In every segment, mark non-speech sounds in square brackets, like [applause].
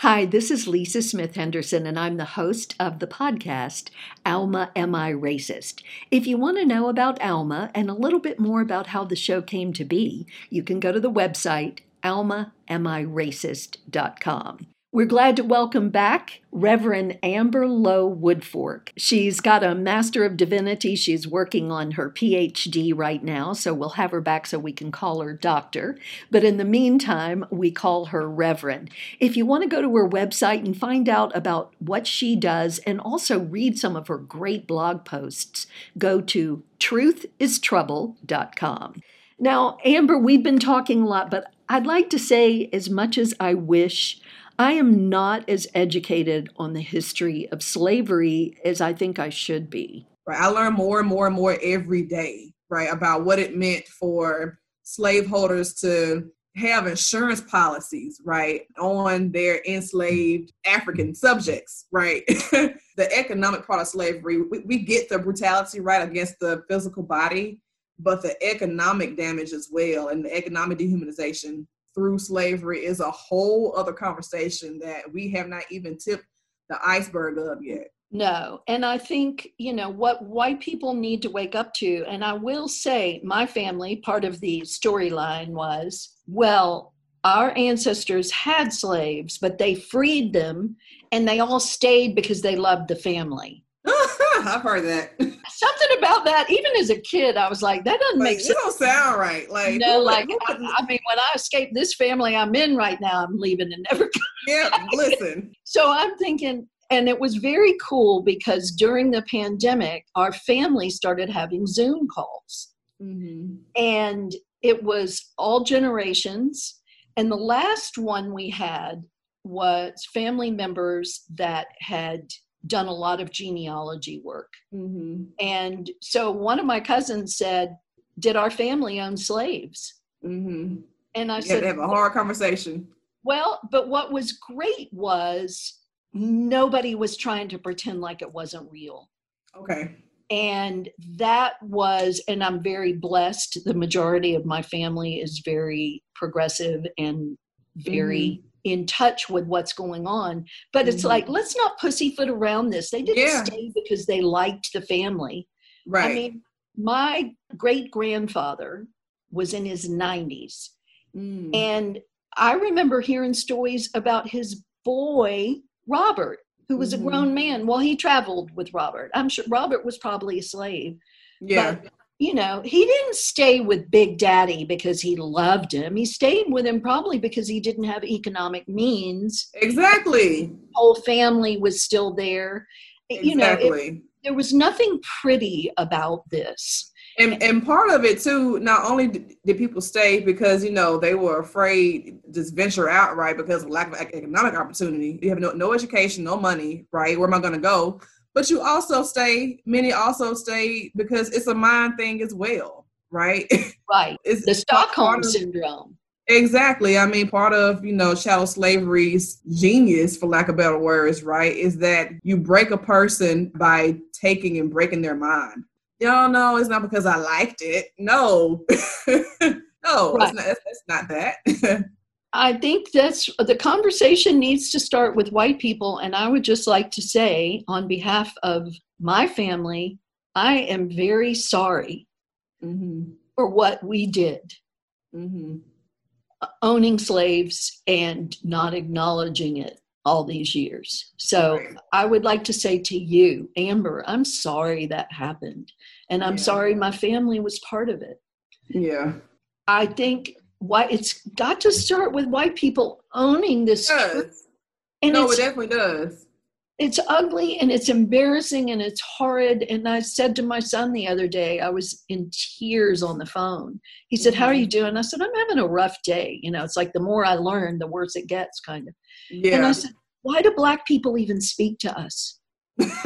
Hi, this is Lisa Smith Henderson, and I'm the host of the podcast, Alma Am I Racist? If you want to know about Alma and a little bit more about how the show came to be, you can go to the website, almaamiracist.com. We're glad to welcome back Reverend Amber Lowe Woodfork. She's got a Master of Divinity. She's working on her PhD right now, so we'll have her back so we can call her doctor. But in the meantime, we call her Reverend. If you want to go to her website and find out about what she does and also read some of her great blog posts, go to truthistrouble.com. Now, Amber, we've been talking a lot, but I'd like to say as much as I wish I am not as educated on the history of slavery as I think I should be. Right. I learn more and more and more every day, right, about what it meant for slaveholders to have insurance policies, right, on their enslaved African subjects, right? [laughs] the economic part of slavery, we, we get the brutality, right, against the physical body, but the economic damage as well and the economic dehumanization through slavery is a whole other conversation that we have not even tipped the iceberg of yet. No. And I think, you know, what white people need to wake up to, and I will say, my family, part of the storyline was, well, our ancestors had slaves, but they freed them and they all stayed because they loved the family. [laughs] I've heard that. [laughs] Something about that, even as a kid, I was like, that doesn't like, make sense. It don't sound right. Like, no, like, I, I, mean, when I escape this family I'm in right now, I'm leaving and never [laughs] coming. Yeah, listen. so I'm thinking, and it was very cool because during the pandemic, our family started having Zoom calls. Mm-hmm. And it was all generations. And the last one we had was family members that had done a lot of genealogy work. Mm-hmm. And so one of my cousins said, Did our family own slaves? Mm-hmm. And I yeah, said, have a hard conversation. Well, but what was great was nobody was trying to pretend like it wasn't real. Okay. And that was, and I'm very blessed. The majority of my family is very progressive and very mm-hmm in touch with what's going on. But it's mm-hmm. like, let's not pussyfoot around this. They didn't yeah. stay because they liked the family. Right. I mean, my great grandfather was in his 90s. Mm. And I remember hearing stories about his boy, Robert, who was mm-hmm. a grown man. Well, he traveled with Robert. I'm sure Robert was probably a slave. Yeah. But you know, he didn't stay with Big Daddy because he loved him. He stayed with him probably because he didn't have economic means. Exactly. whole family was still there. Exactly. You know, it, there was nothing pretty about this. And, and part of it too, not only did people stay because you know they were afraid to just venture out, right? because of lack of economic opportunity. You have no, no education, no money, right? Where am I going to go? But you also stay, many also stay because it's a mind thing as well, right? [laughs] Right. it's the Stockholm of, syndrome. Exactly. I mean, part of, you know, chattel slavery's genius, for lack of better words, right, is that you break a person by taking and breaking their mind. Y'all know it's not because I liked it. No. [laughs] no, right. it's, not, it's, it's not that. [laughs] I think that's the conversation needs to start with white people. And I would just like to say, on behalf of my family, I am very sorry mm-hmm. for what we did. Mm-hmm. Owning slaves and not acknowledging it all these years. So right. I would like to say to you, Amber, I'm sorry that happened. And I'm yeah. sorry my family was part of it. Yeah. I think why it's got to start with white people owning this truth. And no, it definitely does. It's ugly and it's embarrassing and it's horrid. And I said to my son the other day, I was in tears on the phone. He said, mm-hmm. How are you doing? I said, I'm having a rough day. You know, it's like the more I learn, the worse it gets, kind of. Yeah. And I said, Why do black people even speak to us? [laughs] Listen,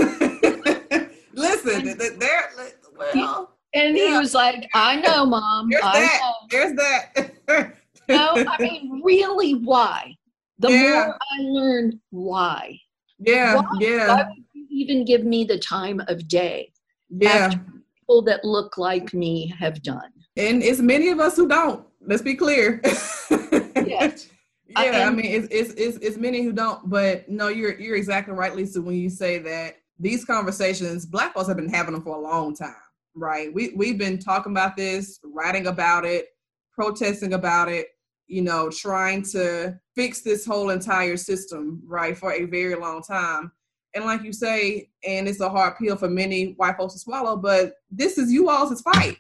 they're, well, and yeah. he was like, I [laughs] know, mom. There's I that. Know. There's that. [laughs] no, I mean, really, why? The yeah. more I learn why. Yeah, why, yeah. Why would you even give me the time of day? Yeah. people that look like me have done. And it's many of us who don't. Let's be clear. [laughs] yes. Yeah, I, I mean, it's, it's it's it's many who don't, but no, you're you're exactly right, Lisa, when you say that these conversations, Black folks have been having them for a long time, right? We we've been talking about this, writing about it, protesting about it, you know, trying to fix this whole entire system, right, for a very long time. And like you say, and it's a hard pill for many white folks to swallow, but this is you all's fight.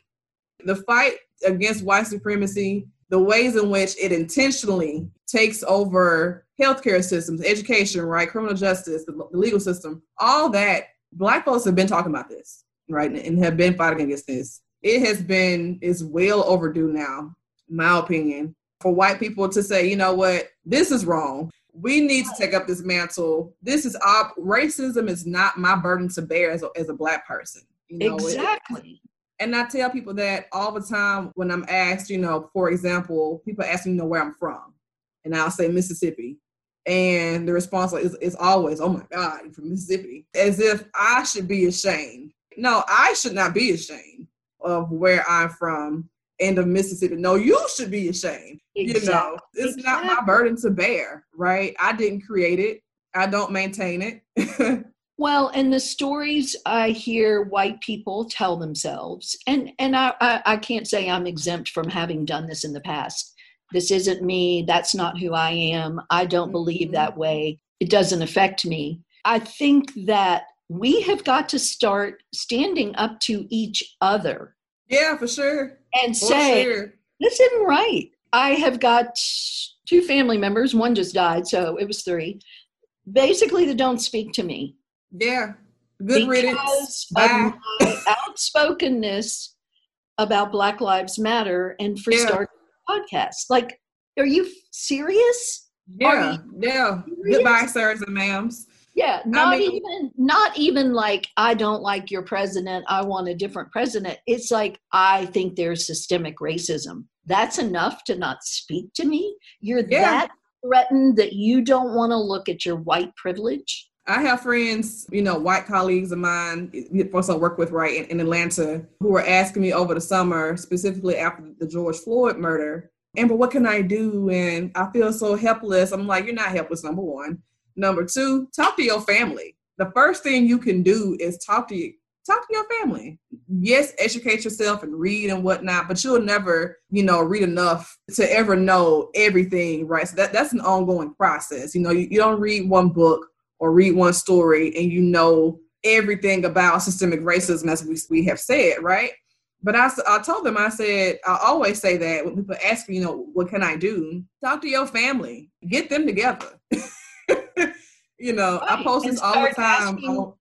The fight against white supremacy, the ways in which it intentionally takes over healthcare systems, education, right, criminal justice, the, the legal system, all that, black folks have been talking about this, right, and have been fighting against this. It has been, is well overdue now, my opinion for white people to say, you know what, this is wrong. We need to take up this mantle. This is op- racism is not my burden to bear as a, as a black person. You know, exactly. It, and I tell people that all the time when I'm asked, you know, for example, people ask me, you know, where I'm from, and I'll say Mississippi. And the response is, is always, oh my God, you're from Mississippi. As if I should be ashamed. No, I should not be ashamed of where I'm from and of Mississippi. No, you should be ashamed. Exactly. You know, it's exactly. not my burden to bear, right? I didn't create it. I don't maintain it. [laughs] well, and the stories I hear white people tell themselves, and and I, I, I can't say I'm exempt from having done this in the past. This isn't me. That's not who I am. I don't believe mm-hmm. that way. It doesn't affect me. I think that we have got to start standing up to each other. Yeah, for sure. And for say, sure. this isn't right. I have got two family members, one just died, so it was three, basically that don't speak to me. Yeah. Good riddance. Bye. Of my outspokenness about Black Lives Matter and for yeah. starting a podcast. Like, are you serious? Yeah, you yeah. Serious? Goodbye, sirs and ma'ams. Yeah, not I mean, even not even like I don't like your president, I want a different president. It's like I think there's systemic racism. That's enough to not speak to me. You're yeah. that threatened that you don't want to look at your white privilege. I have friends, you know, white colleagues of mine, folks I work with right in, in Atlanta, who were asking me over the summer, specifically after the George Floyd murder, Amber, what can I do? And I feel so helpless. I'm like, you're not helpless, number one. Number two, talk to your family. The first thing you can do is talk to talk to your family. Yes, educate yourself and read and whatnot, but you'll never, you know, read enough to ever know everything, right? So that, that's an ongoing process. You know, you, you don't read one book or read one story and you know everything about systemic racism as we, we have said, right? But I, I told them, I said, I always say that when people ask me, you know, what can I do? Talk to your family, get them together. [laughs] [laughs] you know, right. I post this all the time.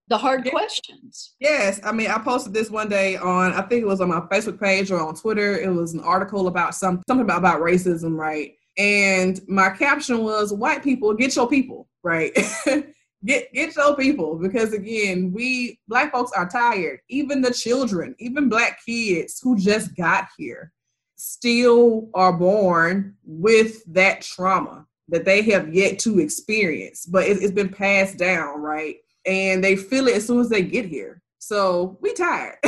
the hard yeah. questions. Yes, I mean, I posted this one day on, I think it was on my Facebook page or on Twitter. It was an article about some something about, about racism, right? And my caption was, "White people, get your people, right? [laughs] get get your people." Because again, we black folks are tired. Even the children, even black kids who just got here, still are born with that trauma that they have yet to experience, but it, has been passed down, right? And they feel it as soon as they get here. So we tired. [laughs]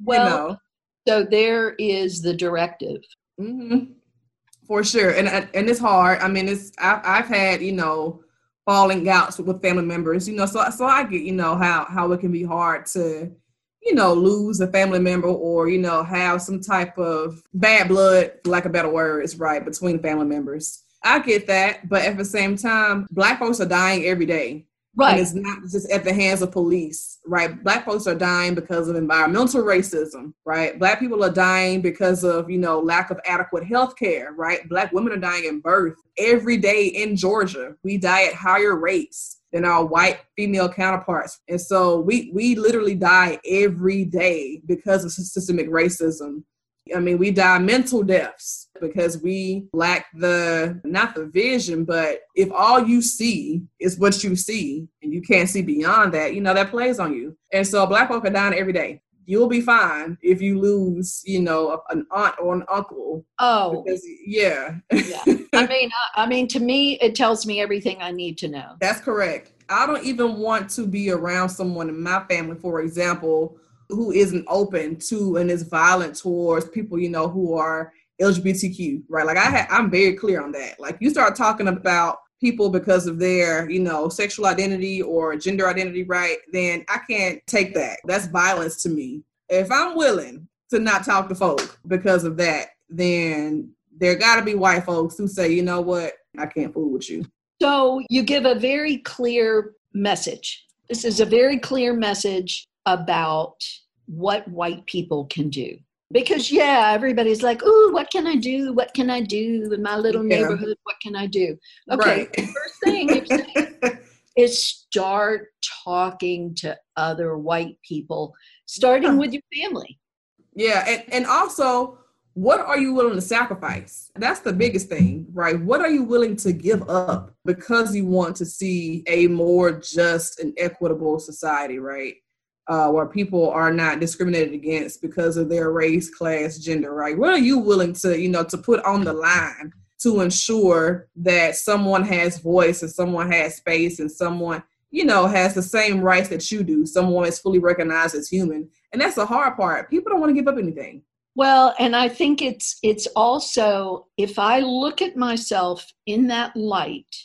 well, you know? so there is the directive. Mm-hmm. For sure, and and it's hard. I mean, it's I've, I've had you know falling outs with family members. You know, so so I get you know how how it can be hard to you know, lose a family member or, you know, have some type of bad blood, lack of better word is right, between family members. I get that, but at the same time, black folks are dying every day. Right. And it's not just at the hands of police, right? Black folks are dying because of environmental racism, right? Black people are dying because of, you know, lack of adequate health care, right? Black women are dying in birth every day in Georgia. We die at higher rates than our white female counterparts. And so we we literally die every day because of systemic racism. I mean, we die mental deaths because we lack the not the vision, but if all you see is what you see and you can't see beyond that, you know, that plays on you. And so black folk are dying every day you'll be fine if you lose, you know, an aunt or an uncle. Oh, because, yeah. yeah. I mean, I, I mean, to me, it tells me everything I need to know. That's correct. I don't even want to be around someone in my family, for example, who isn't open to and is violent towards people, you know, who are LGBTQ, right? Like I ha- I'm very clear on that. Like you start talking about people because of their, you know, sexual identity or gender identity, right? Then I can't take that. That's violence to me. If I'm willing to not talk to folk because of that, then there got to be white folks who say, you know what, I can't fool with you. So you give a very clear message. This is a very clear message about what white people can do. Because, yeah, everybody's like, ooh, what can I do? What can I do in my little yeah. neighborhood? What can I do? Okay, right. first thing [laughs] is start talking to other white people, starting with your family. Yeah, and, and also, what are you willing to sacrifice? That's the biggest thing, right? What are you willing to give up because you want to see a more just and equitable society, right? Uh, where people are not discriminated against because of their race, class, gender, right? What are you willing to, you know, to put on the line to ensure that someone has voice and someone has space and someone, you know, has the same rights that you do? Someone is fully recognized as human, and that's the hard part. People don't want to give up anything. Well, and I think it's it's also if I look at myself in that light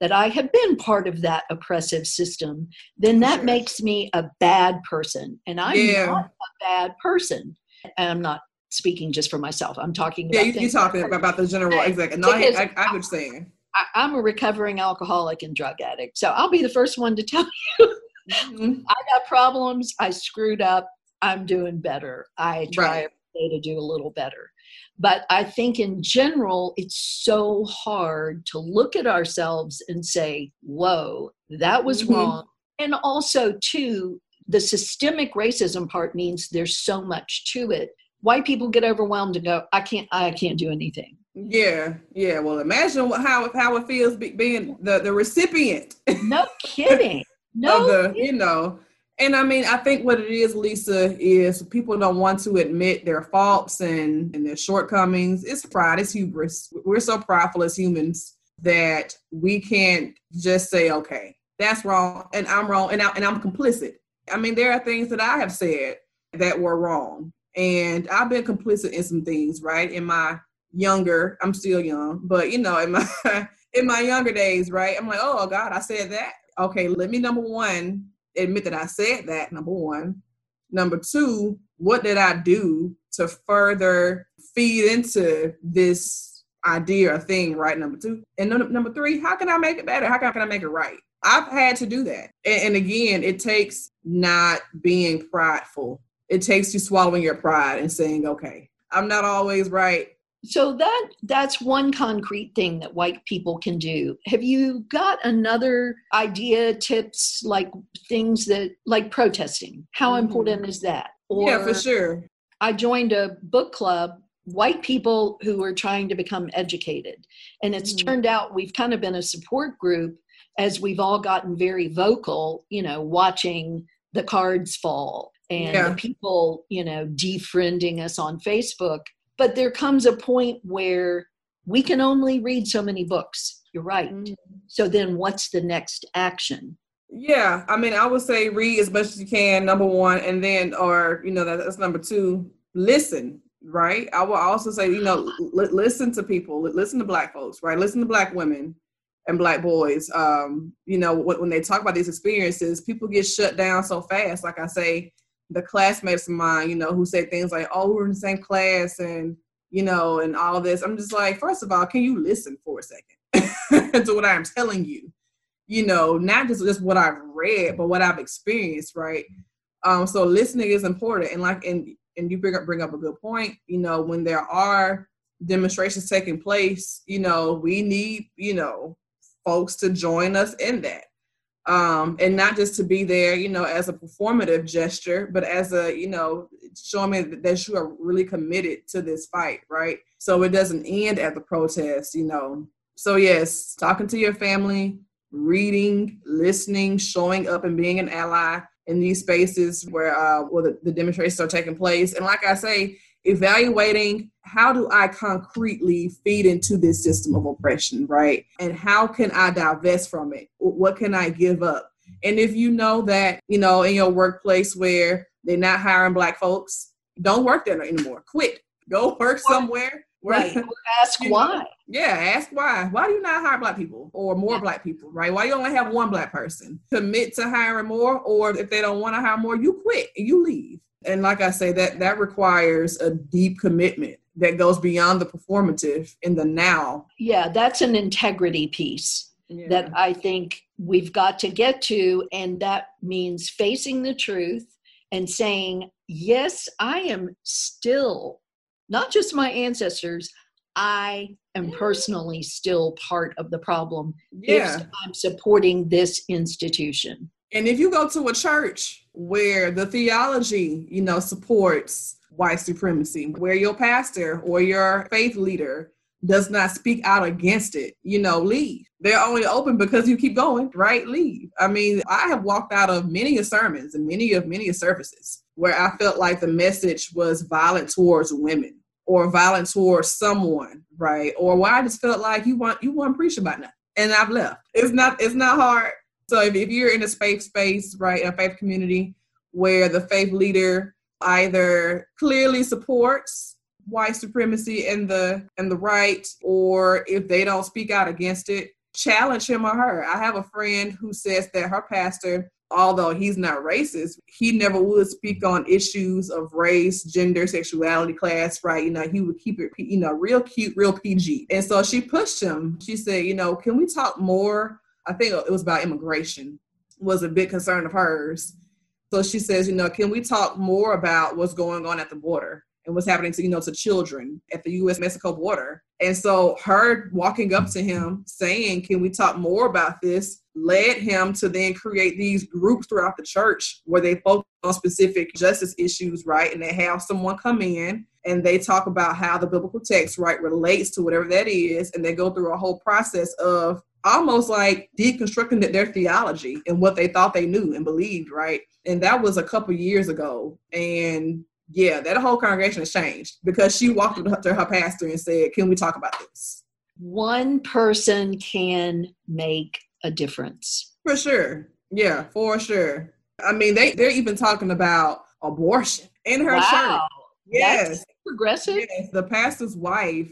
that I have been part of that oppressive system, then that sure. makes me a bad person. And I'm yeah. not a bad person. And I'm not speaking just for myself. I'm talking about. Yeah, you, are talking about the general, exactly. No, I, I, I was saying. I, am a recovering alcoholic and drug addict. So I'll be the first one to [laughs] tell you mm-hmm. I got problems. I screwed up. I'm doing better. I try right. to do a little better. But I think in general, it's so hard to look at ourselves and say, whoa, that was mm-hmm. wrong. And also, too, the systemic racism part means there's so much to it. White people get overwhelmed and go, I can't, I can't do anything. Yeah, yeah. Well, imagine what, how how it feels being the the recipient. No kidding. [laughs] No, the, you know, and I mean, I think what it is, Lisa, is people don't want to admit their faults and, and their shortcomings. It's pride, it's hubris. We're so prideful as humans that we can't just say, okay, that's wrong and I'm wrong and, I, and I'm complicit. I mean, there are things that I have said that were wrong. And I've been complicit in some things, right? In my younger, I'm still young, but you know, in my [laughs] in my younger days, right? I'm like, oh God, I said that. Okay, let me number one admit that I said that, number one. Number two, what did I do to further feed into this idea or thing, right? Number two. And number three, how can I make it better? How can I make it right? I've had to do that. And, again, it takes not being prideful. It takes you swallowing your pride and saying, okay, I'm not always right so that that's one concrete thing that white people can do have you got another idea tips like things that like protesting how mm-hmm. important is that or yeah for sure i joined a book club white people who are trying to become educated and it's mm-hmm. turned out we've kind of been a support group as we've all gotten very vocal you know watching the cards fall and yeah. people you know defriending us on facebook but there comes a point where we can only read so many books. You're right. Mm-hmm. so then what's the next action? Yeah i mean i would say read as much as you can number one and then or you know that's number two listen right? I will also say you know l- listen to people listen to black folks right? Listen to black women and black boys. Um you know when, when they talk about these experiences people get shut down so fast. Like i say the classmates of mine, you know, who say things like, "Oh, we're in the same class," and you know, and all this. I'm just like, first of all, can you listen for a second [laughs] to what I'm telling you? You know, not just just what I've read, but what I've experienced, right? Um, so listening is important, and like, and and you bring up bring up a good point. You know, when there are demonstrations taking place, you know, we need you know folks to join us in that um, and not just to be there, you know, as a performative gesture, but as a, you know, showing me that you are really committed to this fight, right? So it doesn't end at the protest, you know. So yes, talking to your family, reading, listening, showing up, and being an ally in these spaces where uh, where the, the demonstrations are taking place. And like I say, evaluating how do I concretely feed into this system of oppression, right? And how can I divest from it? What can I give up? And if you know that, you know, in your workplace where they're not hiring black folks, don't work there anymore. Quit. Go work somewhere Right. [laughs] Ask you why. Yeah, ask why. Why do you not hire black people or more yeah. black people, right? Why you only have one black person? Commit to hiring more, or if they don't want to hire more, you quit and you leave. And like I say, that that requires a deep commitment that goes beyond the performative in the now. Yeah, that's an integrity piece yeah. that I think we've got to get to. And that means facing the truth and saying, yes, I am still, not just my ancestors, I am personally still part of the problem yeah. if I'm supporting this institution. And if you go to a church where the theology, you know, supports white supremacy, where your pastor or your faith leader does not speak out against it, you know, leave. They're only open because you keep going, right? Leave. I mean, I have walked out of many of sermons and many of many services where I felt like the message was violent towards women or violent towards someone, right? Or where I just felt like you want you want to preach about nothing. And I've left. It's not it's not hard. So if, if you're in a faith space, right, in a faith community where the faith leader either clearly supports white supremacy and the and the right, or if they don't speak out against it, challenge him or her. I have a friend who says that her pastor although he's not racist, he never would speak on issues of race, gender, sexuality, class, right? You know, he would keep it, you know, real cute, real PG. And so she pushed him. She said, you know, can we talk more? I think it was about immigration, was a big concern of hers. So she says, you know, can we talk more about what's going on at the border? and what's happening to you know to children at the U.S. Mexico border. And so her walking up to him saying, "Can we talk more about this?" led him to then create these groups throughout the church where they focus on specific justice issues, right? And they have someone come in and they talk about how the biblical text, right, relates to whatever that is, and they go through a whole process of almost like deconstructing their theology and what they thought they knew and believed, right? And that was a couple years ago. And yeah, that whole congregation has changed because she walked up to her pastor and said, Can we talk about this? One person can make a difference. For sure. Yeah, for sure. I mean, they, they're even talking about abortion in her wow. church. Yes. That's progressive. Yes. The pastor's wife,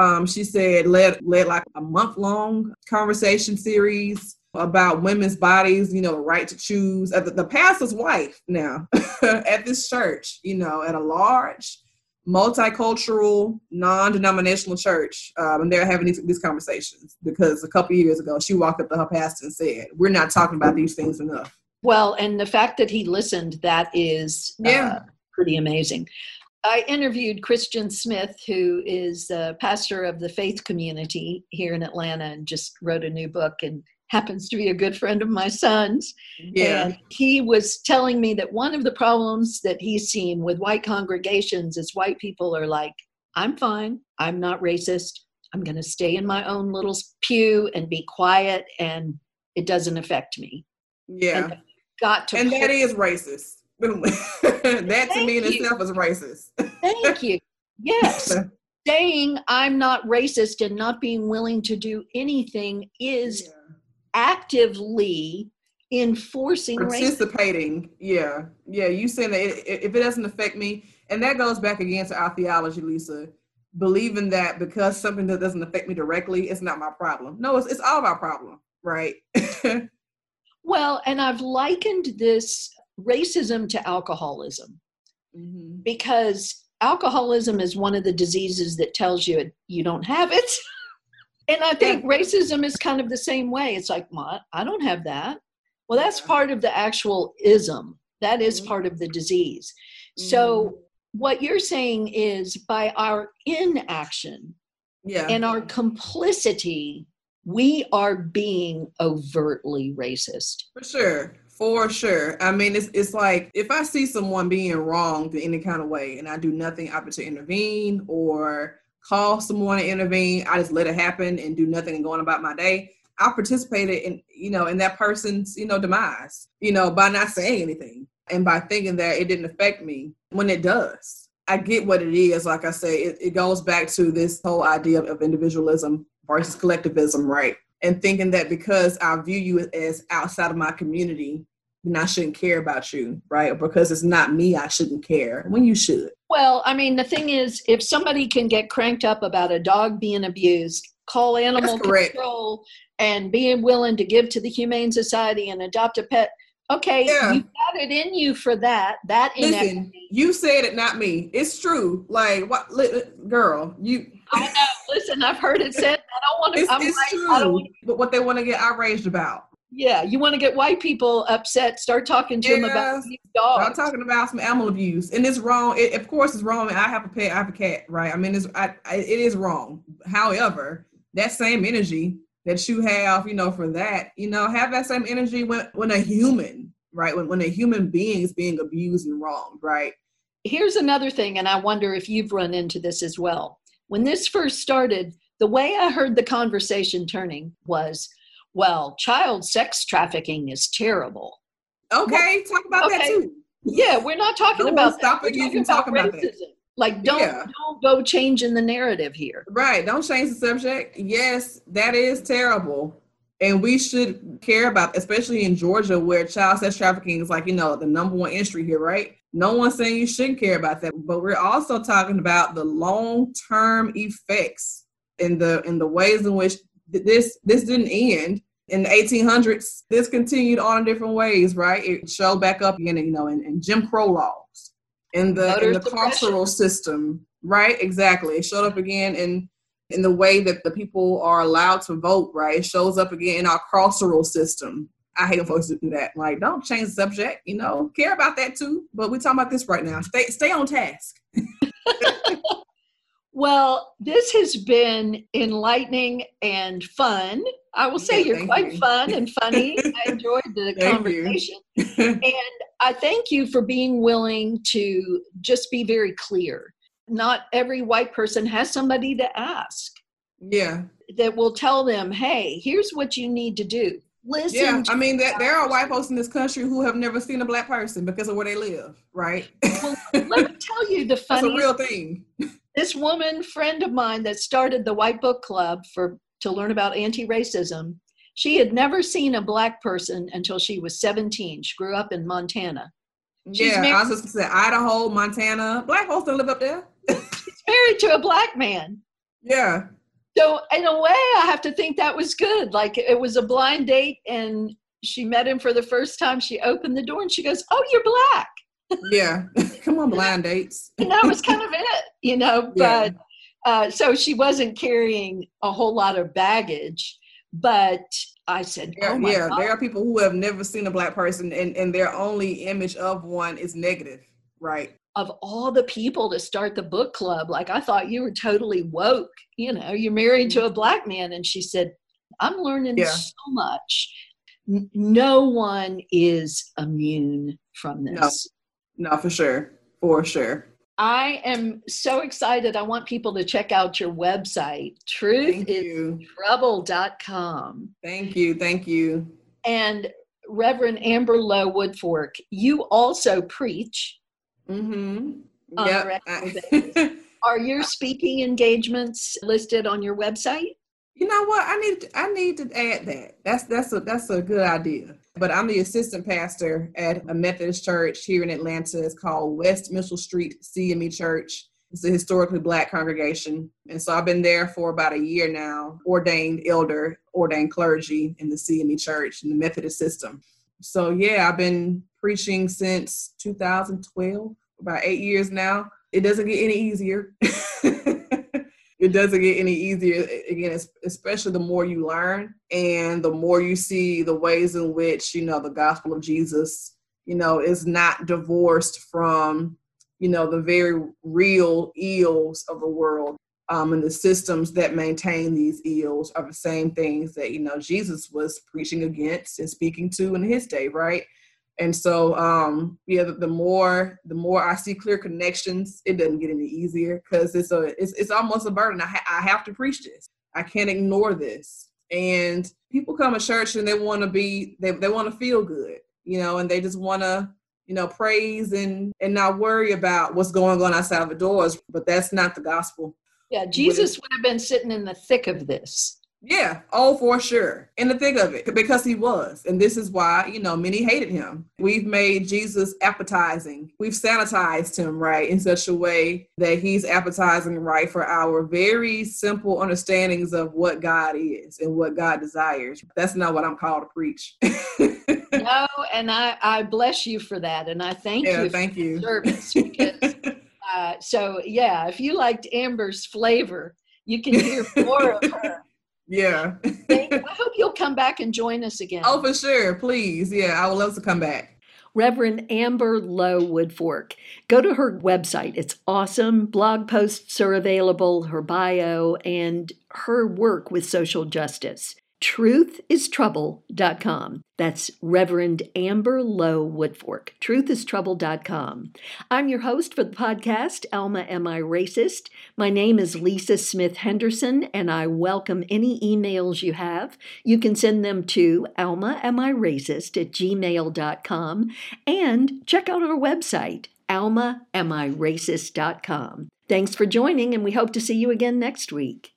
um, she said led led like a month long conversation series about women's bodies, you know, the right to choose. Uh, the, the pastor's wife now [laughs] at this church, you know, at a large multicultural, non-denominational church, um, and they're having these, these conversations because a couple years ago she walked up to her pastor and said, "We're not talking about these things enough." Well, and the fact that he listened, that is yeah. Uh, pretty amazing. I interviewed Christian Smith, who is a pastor of the faith community here in Atlanta and just wrote a new book. And happens to be a good friend of my son's. Yeah. And he was telling me that one of the problems that he's seen with white congregations is white people are like, I'm fine. I'm not racist. I'm going to stay in my own little pew and be quiet, and it doesn't affect me. Yeah. And got to. And that is racist. [laughs] that to me in itself is racist. Thank you. Yes. [laughs] Saying I'm not racist and not being willing to do anything is yeah actively enforcing participating racism. yeah yeah you saying that it, if it doesn't affect me and that goes back again to our theology lisa believing that because something that doesn't affect me directly it's not my problem no it's, it's all our problem right [laughs] well and i've likened this racism to alcoholism mm-hmm. because alcoholism is one of the diseases that tells you you don't have it [laughs] And I think racism is kind of the same way. It's like, what? I don't have that. Well, that's part of the actual ism. That is mm-hmm. part of the disease. So, mm-hmm. what you're saying is by our inaction yeah. and our complicity, we are being overtly racist. For sure. For sure. I mean, it's it's like if I see someone being wronged in any kind of way and I do nothing either to intervene or call someone to intervene. I just let it happen and do nothing and go on about my day. I participated in, you know, in that person's, you know, demise, you know, by not saying anything and by thinking that it didn't affect me when it does. I get what it is. Like I say, it, it goes back to this whole idea of individualism versus collectivism, right? And thinking that because I view you as outside of my community, then I shouldn't care about you, right? Or because it's not me, I shouldn't care when you should. Well, I mean, the thing is, if somebody can get cranked up about a dog being abused, call animal control and being willing to give to the Humane Society and adopt a pet, okay, yeah. you got it in you for that. That listen, you said it, not me. It's true. Like what, girl? You. I know. Listen, I've heard it said. I don't want to. It's, it's like, true. But what they want to get outraged about. Yeah, you want to get white people upset, start talking to yes. them about dogs. I'm talking about some animal abuse, and it's wrong. It, of course, it's wrong. I have a pet. I have a cat, right? I mean, it's I, I, it is wrong. However, that same energy that you have, you know, for that, you know, have that same energy when when a human, right, when when a human being is being abused and wronged, right. Here's another thing, and I wonder if you've run into this as well. When this first started, the way I heard the conversation turning was well, child sex trafficking is terrible. Okay, well, talk about okay. that too. Yeah, we're not talking no about stopping you from talk about racism. That. Like, don't yeah. don't go changing the narrative here. Right. Don't change the subject. Yes, that is terrible. And we should care about, especially in Georgia, where child sex trafficking is like, you know, the number one industry here, right? No one's saying you shouldn't care about that. But we're also talking about the long-term effects in the in the ways in which this this didn't end in the 1800s. This continued on in different ways, right? It showed back up again, you know, in, in Jim Crow laws, in the in the carceral system, right? Exactly. It showed up again in in the way that the people are allowed to vote, right? It shows up again in our carceral system. I hate when folks do that. Like, don't change the subject, you know, care about that too. But we're talking about this right now. Stay stay on task. [laughs] Well, this has been enlightening and fun. I will say you're quite you. fun and funny. [laughs] I enjoyed the conversation. and I thank you for being willing to just be very clear. Not every white person has somebody to ask. Yeah. That will tell them, hey, here's what you need to do. Listen. Yeah, I mean, that there are white folks in this country who have never seen a black person because of where they live, right? well, let me tell you the [laughs] funny. Real thing this woman friend of mine that started the White Book Club for to learn about anti-racism, she had never seen a black person until she was 17. She grew up in Montana. She's yeah, married, I was just say Idaho, Montana. Black folks don't live up there. [laughs] she's married to a black man. Yeah. So in a way, I have to think that was good. Like it was a blind date, and she met him for the first time. She opened the door and she goes, "Oh, you're black." Yeah. [laughs] Come on, blind dates. and that was kind of it, you know. [laughs] But yeah. uh, so she wasn't carrying a whole lot of baggage. But I said, oh yeah, God. there are people who have never seen a black person, and, and their only image of one is negative, right? Of all the people to start the book club, like I thought you were totally woke. You know, you're married to a black man, and she said, "I'm learning yeah. so much." no one is immune from this. No, for sure. For sure. I am so excited. I want people to check out your website, truthisTrouble.com. Thank you. Thank you. And Reverend Amber Lowe Woodfork, you also preach. Mm-hmm. Yep. [laughs] Are your speaking engagements listed on your website? You know what? I need I need to add that. That's that's a that's a good idea. But I'm the assistant pastor at a Methodist church here in Atlanta. It's called West Mitchell Street CME Church. It's a historically black congregation. And so I've been there for about a year now, ordained elder, ordained clergy in the CME church in the Methodist system. So yeah, I've been preaching since 2012, about eight years now. It doesn't get any easier. [laughs] it doesn't get any easier again especially the more you learn and the more you see the ways in which you know the gospel of jesus you know is not divorced from you know the very real ills of the world um, and the systems that maintain these ills are the same things that you know jesus was preaching against and speaking to in his day right and so um yeah the, the, more the more i see clear connections it doesn't get any easier because it's a it's, it's almost a burden. I, ha- I have to preach this. I can't ignore this. And people come to church and they want to be they, they want to feel good you know and they just want to you know praise and and not worry about what's going on outside the doors but that's not the gospel. Yeah jesus would have been sitting in the thick of this Yeah, oh, for sure. In the thick of it, because he was. And this is why, you know, many hated him. We've made Jesus appetizing. We've sanitized him, right, in such a way that he's appetizing, right, for our very simple understandings of what God is and what God desires. That's not what I'm called to preach. [laughs] no, and I, I bless you for that. And I thank yeah, you thank you. service [laughs] because uh, so yeah, if you liked Amber's flavor, you can hear more of her. Yeah. [laughs] I hope you'll come back and join us again. Oh, for sure. Please. Yeah, I would love to come back. Reverend Amber Lowe Woodfork. Go to her website. It's awesome. Blog posts are available, her bio, and her work with social justice truthistrouble.com. That's Reverend Amber Lowe Woodfork. Truthistrouble.com. I'm your host for the podcast, Alma Am I Racist? My name is Lisa Smith Henderson, and I welcome any emails you have. You can send them to Alma Am I Racist at gmail.com and check out our website, almaamiracist.com. Thanks for joining, and we hope to see you again next week.